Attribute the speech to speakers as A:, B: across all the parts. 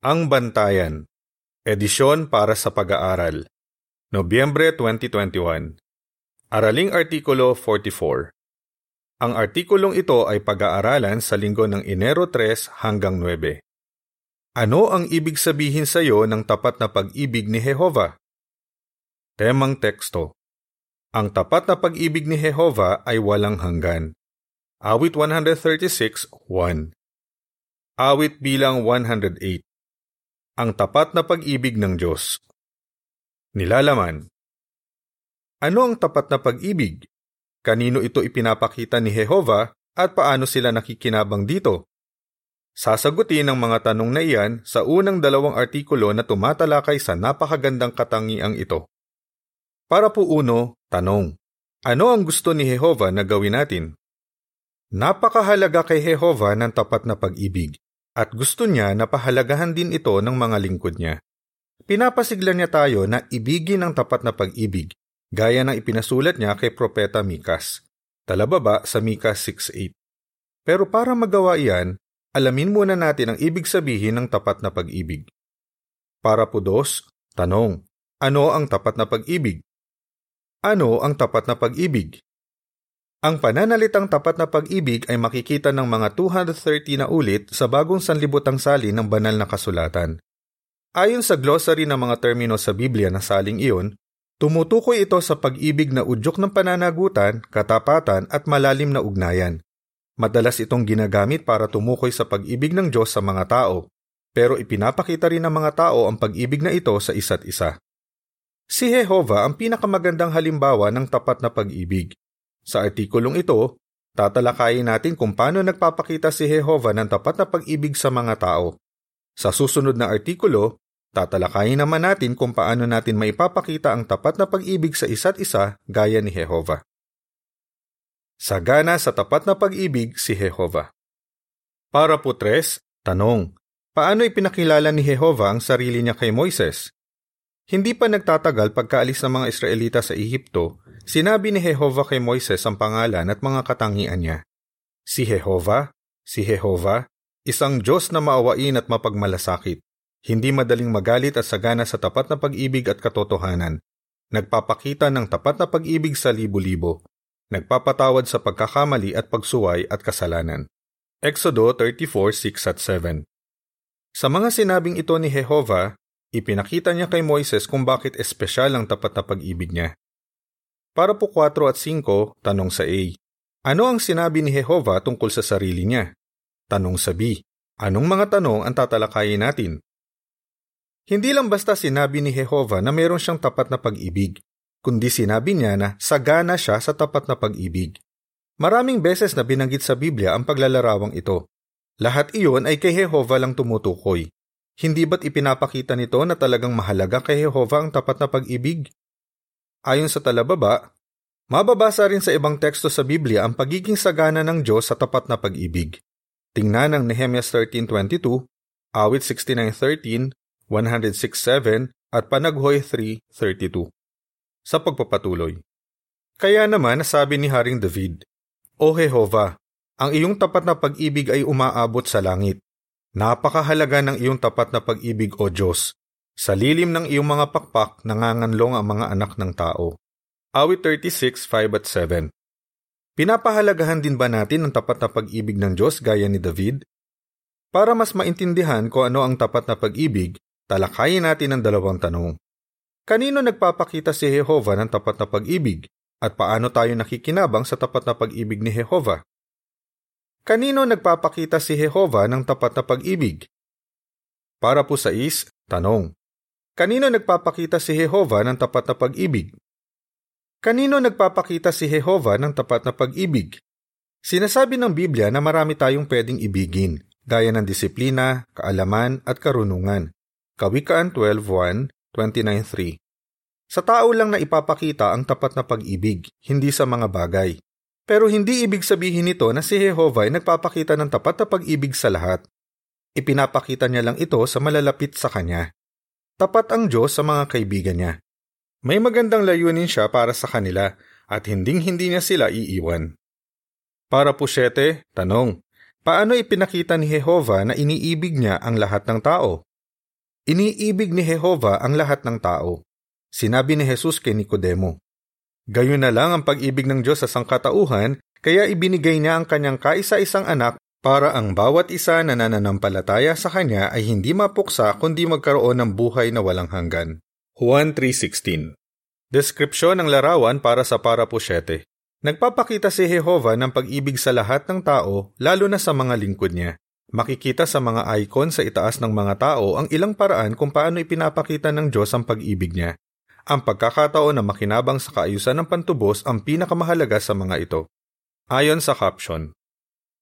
A: Ang Bantayan Edisyon para sa Pag-aaral Nobyembre 2021 Araling Artikulo 44 Ang artikulong ito ay pag-aaralan sa linggo ng Enero 3 hanggang 9. Ano ang ibig sabihin sa iyo ng tapat na pag-ibig ni Jehova? Temang teksto Ang tapat na pag-ibig ni Jehova ay walang hanggan. Awit 136, 1 Awit bilang 108 ang tapat na pag-ibig ng Diyos. Nilalaman Ano ang tapat na pag-ibig? Kanino ito ipinapakita ni Jehova at paano sila nakikinabang dito? Sasagutin ang mga tanong na iyan sa unang dalawang artikulo na tumatalakay sa napakagandang katangiang ito. Para po uno, tanong. Ano ang gusto ni Jehova na gawin natin? Napakahalaga kay Jehova ng tapat na pag-ibig at gusto niya na pahalagahan din ito ng mga lingkod niya. Pinapasiglan niya tayo na ibigin ang tapat na pag-ibig, gaya ng ipinasulat niya kay Propeta Mikas. Talababa sa Mikas 6.8. Pero para magawa iyan, alamin muna natin ang ibig sabihin ng tapat na pag-ibig. Para po dos, tanong, ano ang tapat na pag-ibig? Ano ang tapat na pag-ibig? Ang pananalitang tapat na pag-ibig ay makikita ng mga 230 na ulit sa bagong sanlibutang salin ng banal na kasulatan. Ayon sa glossary ng mga termino sa Biblia na saling iyon, tumutukoy ito sa pag-ibig na udyok ng pananagutan, katapatan at malalim na ugnayan. Madalas itong ginagamit para tumukoy sa pag-ibig ng Diyos sa mga tao, pero ipinapakita rin ng mga tao ang pag-ibig na ito sa isa't isa. Si Jehova ang pinakamagandang halimbawa ng tapat na pag-ibig. Sa artikulong ito, tatalakayin natin kung paano nagpapakita si Jehova ng tapat na pag-ibig sa mga tao. Sa susunod na artikulo, tatalakayin naman natin kung paano natin maipapakita ang tapat na pag-ibig sa isa't isa gaya ni Jehova. Sagana sa tapat na pag-ibig si Jehova. Para po tres, tanong, paano ipinakilala ni Jehova ang sarili niya kay Moises? Hindi pa nagtatagal pagkaalis ng mga Israelita sa Ehipto, sinabi ni Jehova kay Moises ang pangalan at mga katangian niya. Si Jehova, si Jehova, isang Diyos na maawain at mapagmalasakit, hindi madaling magalit at sagana sa tapat na pag-ibig at katotohanan, nagpapakita ng tapat na pag-ibig sa libo-libo, nagpapatawad sa pagkakamali at pagsuway at kasalanan. Exodo 34:6 at 7 Sa mga sinabing ito ni Jehova, Ipinakita niya kay Moises kung bakit espesyal ang tapat na pag-ibig niya. Para po 4 at 5, tanong sa A. Ano ang sinabi ni Jehova tungkol sa sarili niya? Tanong sa B. Anong mga tanong ang tatalakayin natin? Hindi lang basta sinabi ni Jehova na mayroon siyang tapat na pag-ibig, kundi sinabi niya na sagana siya sa tapat na pag-ibig. Maraming beses na binanggit sa Biblia ang paglalarawang ito. Lahat iyon ay kay Jehova lang tumutukoy. Hindi ba't ipinapakita nito na talagang mahalaga kay Jehova ang tapat na pag-ibig? Ayon sa talababa, mababasa rin sa ibang teksto sa Biblia ang pagiging sagana ng Diyos sa tapat na pag-ibig. Tingnan ang Nehemiah 13.22, Awit 69.13, 106.7 at Panaghoy 3.32. Sa pagpapatuloy. Kaya naman nasabi ni Haring David, O Jehova, ang iyong tapat na pag-ibig ay umaabot sa langit Napakahalaga ng iyong tapat na pag-ibig o Diyos. Sa lilim ng iyong mga pakpak, nanganganlong ang mga anak ng tao. Awit 36, 5 at 7 Pinapahalagahan din ba natin ang tapat na pag-ibig ng Diyos gaya ni David? Para mas maintindihan kung ano ang tapat na pag-ibig, talakayin natin ang dalawang tanong. Kanino nagpapakita si Jehova ng tapat na pag-ibig? At paano tayo nakikinabang sa tapat na pag-ibig ni Jehova? Kanino nagpapakita si Jehova ng tapat na pag-ibig? Para po sa is, tanong. Kanino nagpapakita si Jehova ng tapat na pag-ibig? Kanino nagpapakita si Jehova ng tapat na pag-ibig? Sinasabi ng Biblia na marami tayong pwedeng ibigin, gaya ng disiplina, kaalaman at karunungan. Kawikaan 12.1, 29.3 Sa tao lang na ipapakita ang tapat na pag-ibig, hindi sa mga bagay. Pero hindi ibig sabihin nito na si Jehovah ay nagpapakita ng tapat na pag-ibig sa lahat. Ipinapakita niya lang ito sa malalapit sa kanya. Tapat ang Diyos sa mga kaibigan niya. May magandang layunin siya para sa kanila at hinding-hindi niya sila iiwan. Para po siyete, tanong, paano ipinakita ni Jehovah na iniibig niya ang lahat ng tao? Iniibig ni Jehova ang lahat ng tao. Sinabi ni Jesus kay Nicodemo, Gayon na lang ang pag-ibig ng Diyos sa sangkatauhan, kaya ibinigay niya ang kanyang kaisa-isang anak para ang bawat isa na nananampalataya sa kanya ay hindi mapuksa kundi magkaroon ng buhay na walang hanggan. Juan 3.16 Deskripsyon ng larawan para sa 7 Nagpapakita si Jehova ng pag-ibig sa lahat ng tao, lalo na sa mga lingkod niya. Makikita sa mga icon sa itaas ng mga tao ang ilang paraan kung paano ipinapakita ng Diyos ang pag-ibig niya. Ang pagkakataon na makinabang sa kaayusan ng pantubos ang pinakamahalaga sa mga ito. Ayon sa caption,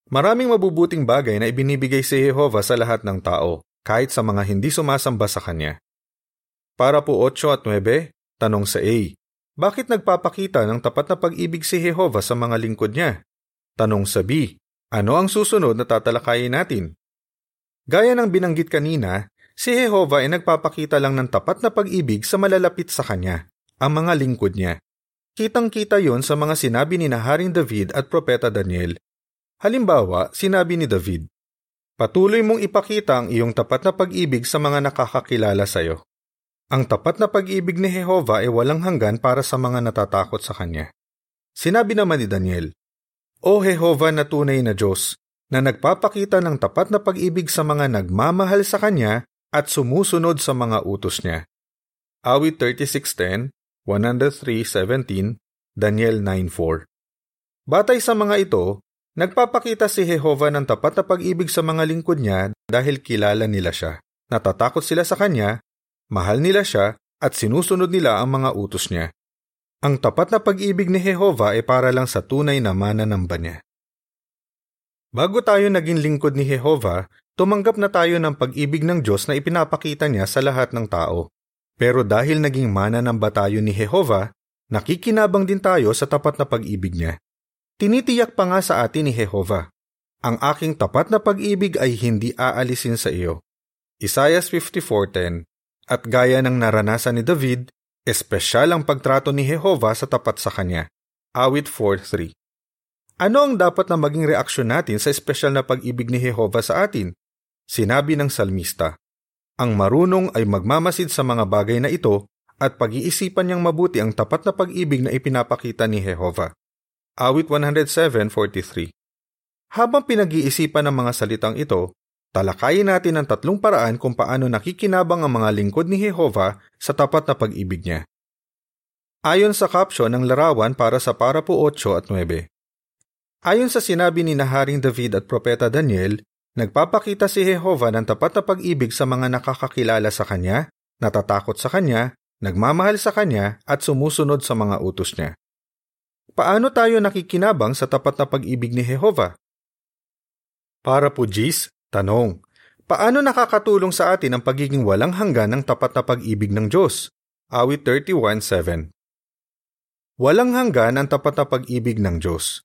A: Maraming mabubuting bagay na ibinibigay si Jehova sa lahat ng tao, kahit sa mga hindi sumasamba sa Kanya. Para po 8 at 9, tanong sa A. Bakit nagpapakita ng tapat na pag-ibig si Jehova sa mga lingkod niya? Tanong sa B. Ano ang susunod na tatalakayin natin? Gaya ng binanggit kanina, si Jehova ay nagpapakita lang ng tapat na pag-ibig sa malalapit sa kanya, ang mga lingkod niya. Kitang-kita yon sa mga sinabi ni Haring David at Propeta Daniel. Halimbawa, sinabi ni David, Patuloy mong ipakita ang iyong tapat na pag-ibig sa mga nakakakilala sa iyo. Ang tapat na pag-ibig ni Jehova ay walang hanggan para sa mga natatakot sa Kanya. Sinabi naman ni Daniel, o Jehova na tunay na Diyos, na nagpapakita ng tapat na pag-ibig sa mga nagmamahal sa Kanya at sumusunod sa mga utos niya. Awit 36.10, 103.17, Daniel 9.4 Batay sa mga ito, nagpapakita si Jehova ng tapat na pag-ibig sa mga lingkod niya dahil kilala nila siya, natatakot sila sa Kanya, mahal nila siya, at sinusunod nila ang mga utos niya. Ang tapat na pag-ibig ni Jehova ay para lang sa tunay na mananamba niya. Bago tayo naging lingkod ni Jehova, tumanggap na tayo ng pag-ibig ng Diyos na ipinapakita niya sa lahat ng tao. Pero dahil naging mananamba tayo ni Jehova, nakikinabang din tayo sa tapat na pag-ibig niya. Tinitiyak pa nga sa atin ni Jehova, ang aking tapat na pag-ibig ay hindi aalisin sa iyo. Isaiah 54.10 At gaya ng naranasan ni David, Espesyal ang pagtrato ni Jehova sa tapat sa kanya. Awit 4.3 Ano ang dapat na maging reaksyon natin sa espesyal na pag-ibig ni Jehova sa atin? Sinabi ng salmista, Ang marunong ay magmamasid sa mga bagay na ito at pag-iisipan niyang mabuti ang tapat na pag-ibig na ipinapakita ni Jehova. Awit 107.43 Habang pinag-iisipan ng mga salitang ito, Talakayin natin ang tatlong paraan kung paano nakikinabang ang mga lingkod ni Jehova sa tapat na pag-ibig niya. Ayon sa caption ng larawan para sa parapo 8 at 9. Ayon sa sinabi ni Naharing David at Propeta Daniel, nagpapakita si Jehova ng tapat na pag-ibig sa mga nakakakilala sa Kanya, natatakot sa Kanya, nagmamahal sa Kanya at sumusunod sa mga utos niya. Paano tayo nakikinabang sa tapat na pag-ibig ni Jehova? Para po Gis, Tanong, paano nakakatulong sa atin ang pagiging walang hanggan ng tapat na pag-ibig ng Diyos? Awit 31.7 Walang hanggan ang tapat na pag-ibig ng Diyos.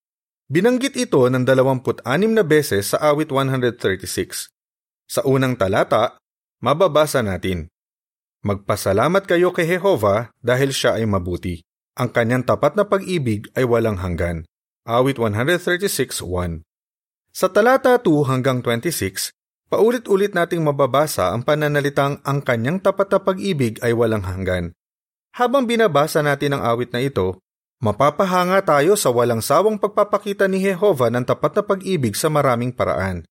A: Binanggit ito ng 26 na beses sa awit 136. Sa unang talata, mababasa natin, Magpasalamat kayo kay Jehova dahil siya ay mabuti. Ang kanyang tapat na pag-ibig ay walang hanggan. Awit 136.1 sa talata 2 hanggang 26, paulit-ulit nating mababasa ang pananalitang ang kanyang tapat na pag-ibig ay walang hanggan. Habang binabasa natin ang awit na ito, mapapahanga tayo sa walang sawang pagpapakita ni Jehova ng tapat na pag-ibig sa maraming paraan.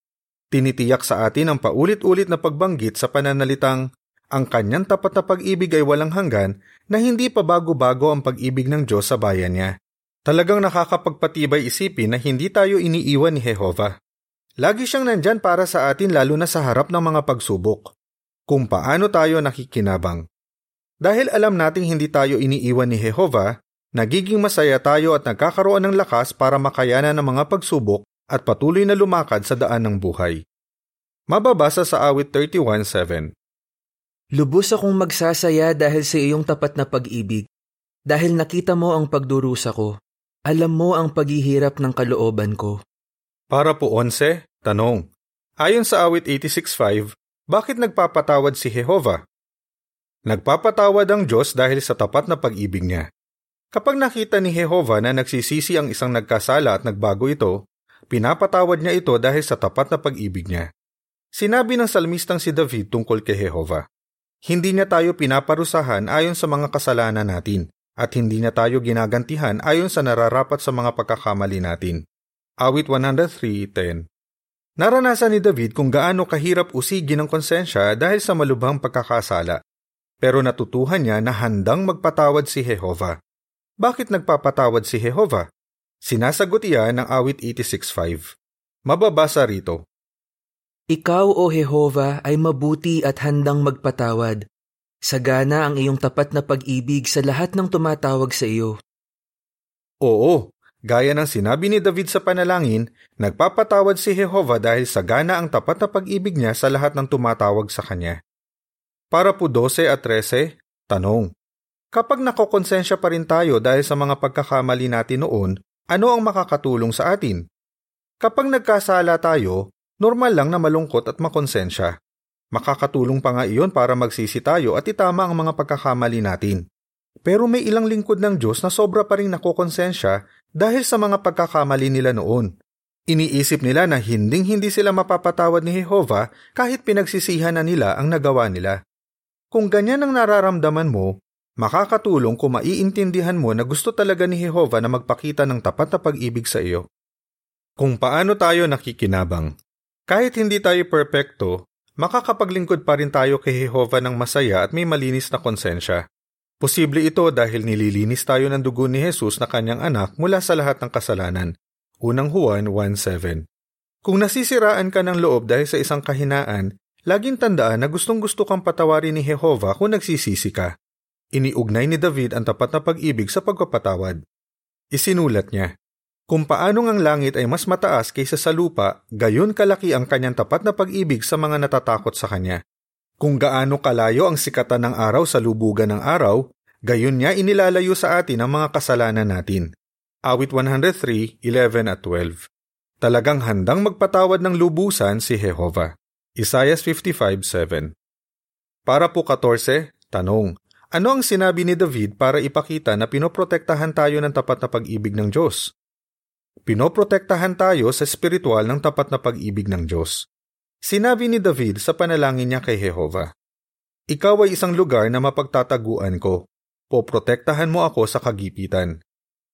A: Tinitiyak sa atin ang paulit-ulit na pagbanggit sa pananalitang ang kanyang tapat na pag-ibig ay walang hanggan na hindi pa bago-bago ang pag-ibig ng Diyos sa bayan niya. Talagang nakakapagpatibay isipin na hindi tayo iniiwan ni Jehova. Lagi siyang nandyan para sa atin lalo na sa harap ng mga pagsubok. Kung paano tayo nakikinabang. Dahil alam nating hindi tayo iniiwan ni Jehova, nagiging masaya tayo at nagkakaroon ng lakas para makayanan ng mga pagsubok at patuloy na lumakad sa daan ng buhay. Mababasa sa awit 31.7
B: Lubos akong magsasaya dahil sa iyong tapat na pag-ibig, dahil nakita mo ang pagdurusa ko. Alam mo ang paghihirap ng kalooban ko.
A: Para po 11, tanong. Ayon sa awit 86.5, bakit nagpapatawad si Jehova? Nagpapatawad ang Diyos dahil sa tapat na pag-ibig niya. Kapag nakita ni Jehova na nagsisisi ang isang nagkasala at nagbago ito, pinapatawad niya ito dahil sa tapat na pag-ibig niya. Sinabi ng salmistang si David tungkol kay Jehova, Hindi niya tayo pinaparusahan ayon sa mga kasalanan natin at hindi niya tayo ginagantihan ayon sa nararapat sa mga pagkakamali natin. Awit 103.10 Naranasan ni David kung gaano kahirap usigin ang konsensya dahil sa malubhang pagkakasala. Pero natutuhan niya na handang magpatawad si Jehova. Bakit nagpapatawad si Jehova? Sinasagot iyan ng awit 86.5. Mababasa rito.
B: Ikaw, O Jehova, ay mabuti at handang magpatawad. Sagana ang iyong tapat na pag-ibig sa lahat ng tumatawag sa iyo.
A: Oo, Gaya ng sinabi ni David sa panalangin, nagpapatawad si Jehova dahil sagana ang tapat na pag-ibig niya sa lahat ng tumatawag sa kanya. Para po 12 at 13, tanong. Kapag nakokonsensya pa rin tayo dahil sa mga pagkakamali natin noon, ano ang makakatulong sa atin? Kapag nagkasala tayo, normal lang na malungkot at makonsensya. Makakatulong pa nga iyon para magsisi tayo at itama ang mga pagkakamali natin. Pero may ilang lingkod ng Diyos na sobra pa rin nakokonsensya dahil sa mga pagkakamali nila noon. Iniisip nila na hinding-hindi sila mapapatawad ni Jehova kahit pinagsisihan na nila ang nagawa nila. Kung ganyan ang nararamdaman mo, makakatulong kung maiintindihan mo na gusto talaga ni Jehova na magpakita ng tapat na pag-ibig sa iyo. Kung paano tayo nakikinabang. Kahit hindi tayo perpekto, makakapaglingkod pa rin tayo kay Jehova ng masaya at may malinis na konsensya. Posible ito dahil nililinis tayo ng dugo ni Jesus na kanyang anak mula sa lahat ng kasalanan. Unang Juan 1.7 Kung nasisiraan ka ng loob dahil sa isang kahinaan, laging tandaan na gustong gusto kang patawarin ni Jehova kung nagsisisi ka. Iniugnay ni David ang tapat na pag-ibig sa pagpapatawad. Isinulat niya, Kung paanong ang langit ay mas mataas kaysa sa lupa, gayon kalaki ang kanyang tapat na pag-ibig sa mga natatakot sa kanya. Kung gaano kalayo ang sikatan ng araw sa lubugan ng araw, gayon niya inilalayo sa atin ang mga kasalanan natin. Awit 103, 11 at 12 Talagang handang magpatawad ng lubusan si Jehova. Isaiah 55.7 Para po 14, tanong, ano ang sinabi ni David para ipakita na pinoprotektahan tayo ng tapat na pag-ibig ng Diyos? Pinoprotektahan tayo sa espiritual ng tapat na pag-ibig ng Diyos. Sinabi ni David sa panalangin niya kay Jehova, Ikaw ay isang lugar na mapagtataguan ko. Poprotektahan mo ako sa kagipitan.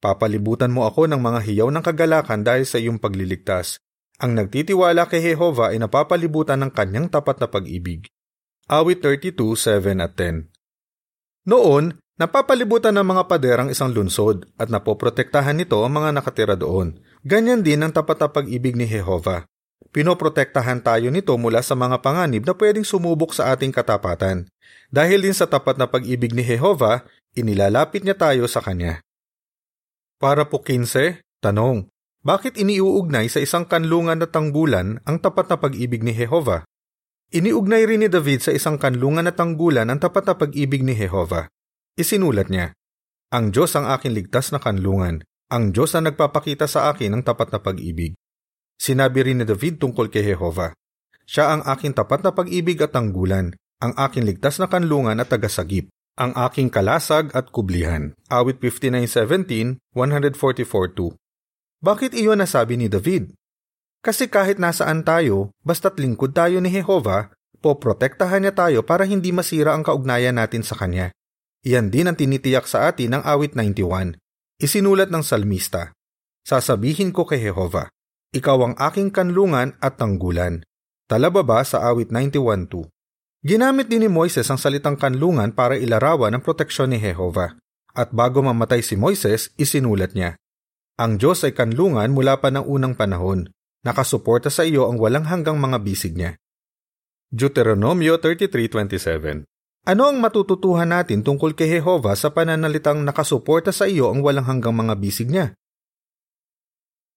A: Papalibutan mo ako ng mga hiyaw ng kagalakan dahil sa iyong pagliligtas. Ang nagtitiwala kay Jehova ay napapalibutan ng kanyang tapat na pag-ibig. Awit 32, 7 at 10 Noon, napapalibutan ng mga pader ang isang lunsod at napoprotektahan nito ang mga nakatira doon. Ganyan din ang tapat na pag-ibig ni Jehova. Pinoprotektahan tayo nito mula sa mga panganib na pwedeng sumubok sa ating katapatan. Dahil din sa tapat na pag-ibig ni Jehova, inilalapit niya tayo sa Kanya. Para po 15, tanong, bakit iniuugnay sa isang kanlungan na tanggulan ang tapat na pag-ibig ni Jehova? Iniugnay rin ni David sa isang kanlungan na tanggulan ang tapat na pag-ibig ni Jehova. Isinulat niya, Ang Diyos ang aking ligtas na kanlungan. Ang Diyos ang nagpapakita sa akin ng tapat na pag-ibig. Sinabi rin ni David tungkol kay Jehova, Siya ang aking tapat na pag-ibig at tanggulan, ang aking ligtas na kanlungan at tagasagip, ang aking kalasag at kublihan. Awit 59.17, 144.2 Bakit iyon nasabi ni David? Kasi kahit nasaan tayo, basta't lingkod tayo ni Jehova, poprotektahan niya tayo para hindi masira ang kaugnayan natin sa Kanya. Iyan din ang tinitiyak sa atin ng awit 91. Isinulat ng salmista, Sasabihin ko kay Jehova, ikaw ang aking kanlungan at tanggulan. Talababa sa awit 91.2 Ginamit din ni Moises ang salitang kanlungan para ilarawan ang proteksyon ni Jehova. At bago mamatay si Moises, isinulat niya, Ang Diyos ay kanlungan mula pa ng unang panahon. Nakasuporta sa iyo ang walang hanggang mga bisig niya. Deuteronomio 33.27 Ano ang matututuhan natin tungkol kay Jehova sa pananalitang nakasuporta sa iyo ang walang hanggang mga bisig niya?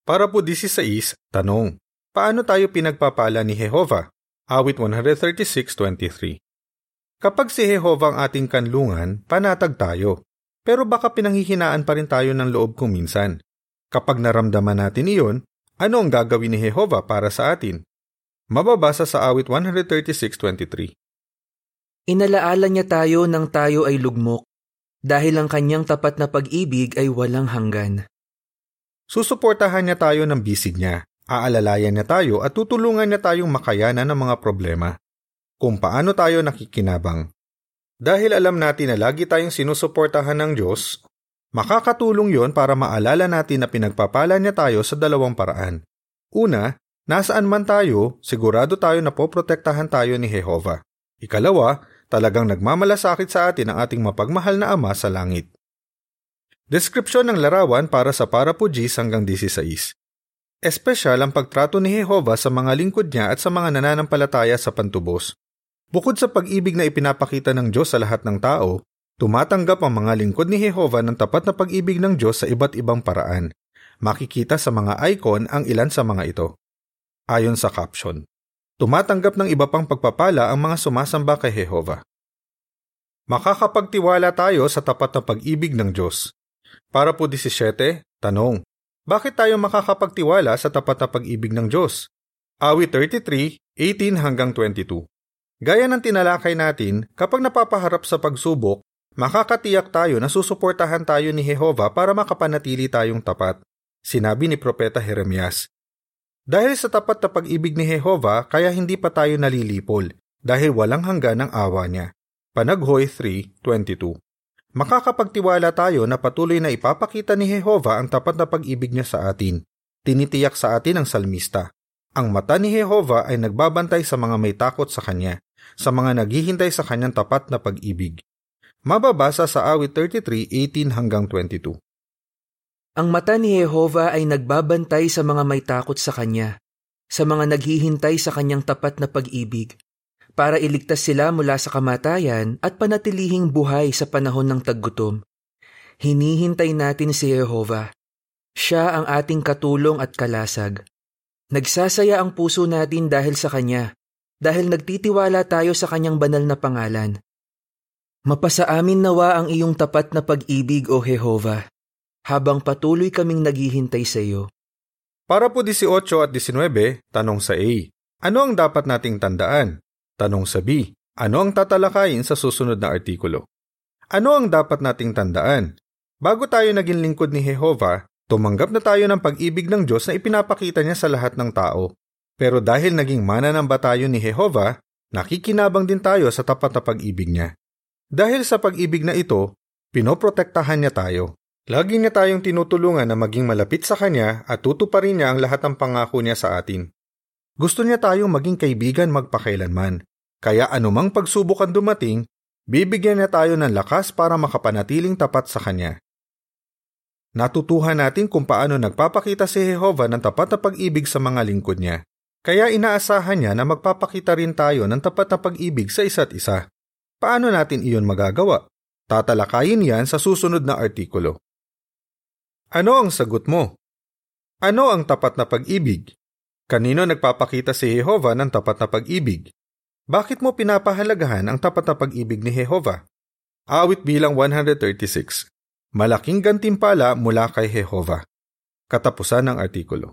A: Para po 16, tanong, paano tayo pinagpapala ni Jehova? Awit 136.23 Kapag si Jehova ang ating kanlungan, panatag tayo. Pero baka pinanghihinaan pa rin tayo ng loob kung minsan. Kapag naramdaman natin iyon, ano ang gagawin ni Jehova para sa atin? Mababasa sa awit 136.23
B: Inalaala niya tayo nang tayo ay lugmok, dahil ang kanyang tapat na pag-ibig ay walang hanggan.
A: Susuportahan niya tayo ng bisig niya, aalalayan niya tayo at tutulungan niya tayong makayanan ng mga problema. Kung paano tayo nakikinabang. Dahil alam natin na lagi tayong sinusuportahan ng Diyos, makakatulong yon para maalala natin na pinagpapala niya tayo sa dalawang paraan. Una, nasaan man tayo, sigurado tayo na poprotektahan tayo ni Jehova. Ikalawa, talagang nagmamalasakit sa atin ang ating mapagmahal na Ama sa langit. Deskripsyon ng larawan para sa para po hanggang 16. Espesyal ang pagtrato ni Jehova sa mga lingkod niya at sa mga nananampalataya sa pantubos. Bukod sa pag-ibig na ipinapakita ng Diyos sa lahat ng tao, tumatanggap ang mga lingkod ni Jehova ng tapat na pag-ibig ng Diyos sa iba't ibang paraan. Makikita sa mga icon ang ilan sa mga ito. Ayon sa caption, tumatanggap ng iba pang pagpapala ang mga sumasamba kay Jehova. Makakapagtiwala tayo sa tapat na pag-ibig ng Diyos. Para po 17, tanong, bakit tayo makakapagtiwala sa tapat na pag-ibig ng Diyos? Awit 33, 18 hanggang 22. Gaya ng tinalakay natin, kapag napapaharap sa pagsubok, makakatiyak tayo na susuportahan tayo ni Jehova para makapanatili tayong tapat. Sinabi ni Propeta Jeremias. Dahil sa tapat na pag-ibig ni Jehova, kaya hindi pa tayo nalilipol, dahil walang hanggan ang awa niya. Panaghoy 3.22 Makakapagtiwala tayo na patuloy na ipapakita ni Jehova ang tapat na pag-ibig niya sa atin. Tinitiyak sa atin ang salmista. Ang mata ni Jehova ay nagbabantay sa mga may takot sa Kanya sa mga naghihintay sa kanyang tapat na pag-ibig. Mababasa sa awit 33:18 hanggang 22.
B: Ang mata ni Jehova ay nagbabantay sa mga may takot sa kanya, sa mga naghihintay sa kanyang tapat na pag-ibig, para iligtas sila mula sa kamatayan at panatilihing buhay sa panahon ng taggutom. Hinihintay natin si Jehova. Siya ang ating katulong at kalasag. Nagsasaya ang puso natin dahil sa Kanya dahil nagtitiwala tayo sa kanyang banal na pangalan. Mapasa amin nawa ang iyong tapat na pag-ibig, O Jehova, habang patuloy kaming naghihintay sa iyo.
A: Para po 18 at 19, tanong sa A. Ano ang dapat nating tandaan? Tanong sa B. Ano ang tatalakayin sa susunod na artikulo? Ano ang dapat nating tandaan? Bago tayo naging lingkod ni Jehova, tumanggap na tayo ng pag-ibig ng Diyos na ipinapakita niya sa lahat ng tao. Pero dahil naging mananamba tayo ni Jehova, nakikinabang din tayo sa tapat na pag-ibig niya. Dahil sa pag-ibig na ito, pinoprotektahan niya tayo. Lagi niya tayong tinutulungan na maging malapit sa Kanya at tutuparin niya ang lahat ng pangako niya sa atin. Gusto niya tayong maging kaibigan magpakailanman. Kaya anumang pagsubok ang dumating, bibigyan niya tayo ng lakas para makapanatiling tapat sa Kanya. Natutuhan natin kung paano nagpapakita si Jehova ng tapat na pag-ibig sa mga lingkod niya. Kaya inaasahan niya na magpapakita rin tayo ng tapat na pag-ibig sa isa't isa. Paano natin iyon magagawa? Tatalakayin yan sa susunod na artikulo. Ano ang sagot mo? Ano ang tapat na pag-ibig? Kanino nagpapakita si Jehova ng tapat na pag-ibig? Bakit mo pinapahalagahan ang tapat na pag-ibig ni Jehova? Awit bilang 136. Malaking gantimpala mula kay Jehova. Katapusan ng artikulo.